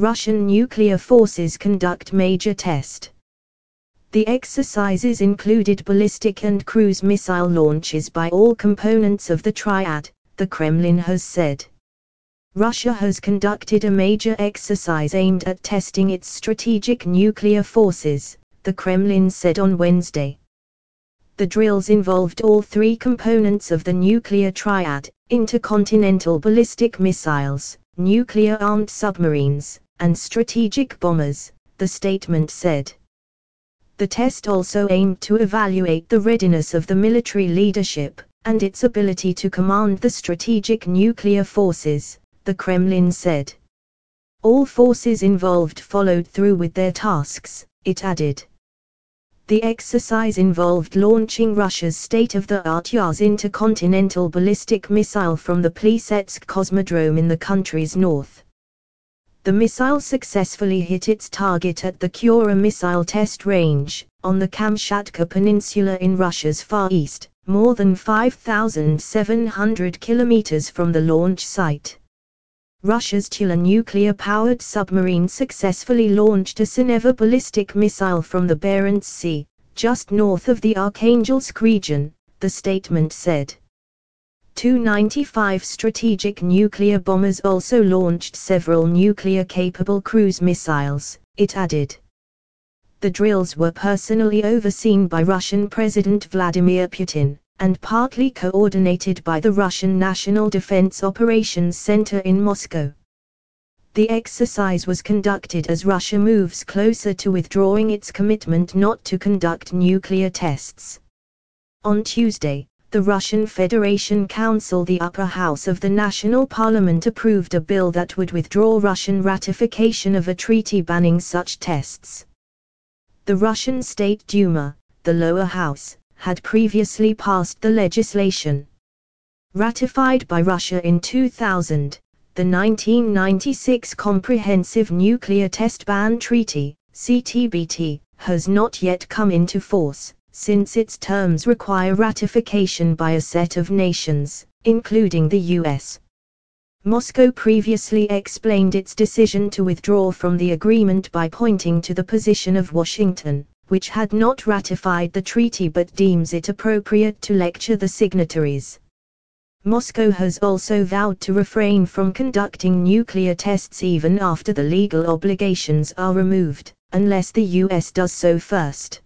Russian nuclear forces conduct major test. The exercises included ballistic and cruise missile launches by all components of the triad, the Kremlin has said. Russia has conducted a major exercise aimed at testing its strategic nuclear forces, the Kremlin said on Wednesday. The drills involved all three components of the nuclear triad intercontinental ballistic missiles, nuclear armed submarines, and strategic bombers, the statement said. The test also aimed to evaluate the readiness of the military leadership, and its ability to command the strategic nuclear forces, the Kremlin said. All forces involved followed through with their tasks, it added. The exercise involved launching Russia's state-of-the-art Yars intercontinental ballistic missile from the Plesetsk cosmodrome in the country's north the missile successfully hit its target at the Kura missile test range, on the Kamchatka Peninsula in Russia's far east, more than 5,700 kilometers from the launch site. Russia's Tula nuclear-powered submarine successfully launched a Sineva ballistic missile from the Barents Sea, just north of the Arkhangelsk region, the statement said. Tu-95 strategic nuclear bombers also launched several nuclear-capable cruise missiles, it added. The drills were personally overseen by Russian President Vladimir Putin, and partly coordinated by the Russian National Defense Operations Center in Moscow. The exercise was conducted as Russia moves closer to withdrawing its commitment not to conduct nuclear tests. On Tuesday, the Russian Federation Council the upper house of the national parliament approved a bill that would withdraw Russian ratification of a treaty banning such tests. The Russian State Duma, the lower house, had previously passed the legislation. Ratified by Russia in 2000, the 1996 Comprehensive Nuclear Test Ban Treaty, CTBT, has not yet come into force, since its terms require ratification by a set of nations, including the US. Moscow previously explained its decision to withdraw from the agreement by pointing to the position of Washington, which had not ratified the treaty but deems it appropriate to lecture the signatories. Moscow has also vowed to refrain from conducting nuclear tests even after the legal obligations are removed, unless the US does so first.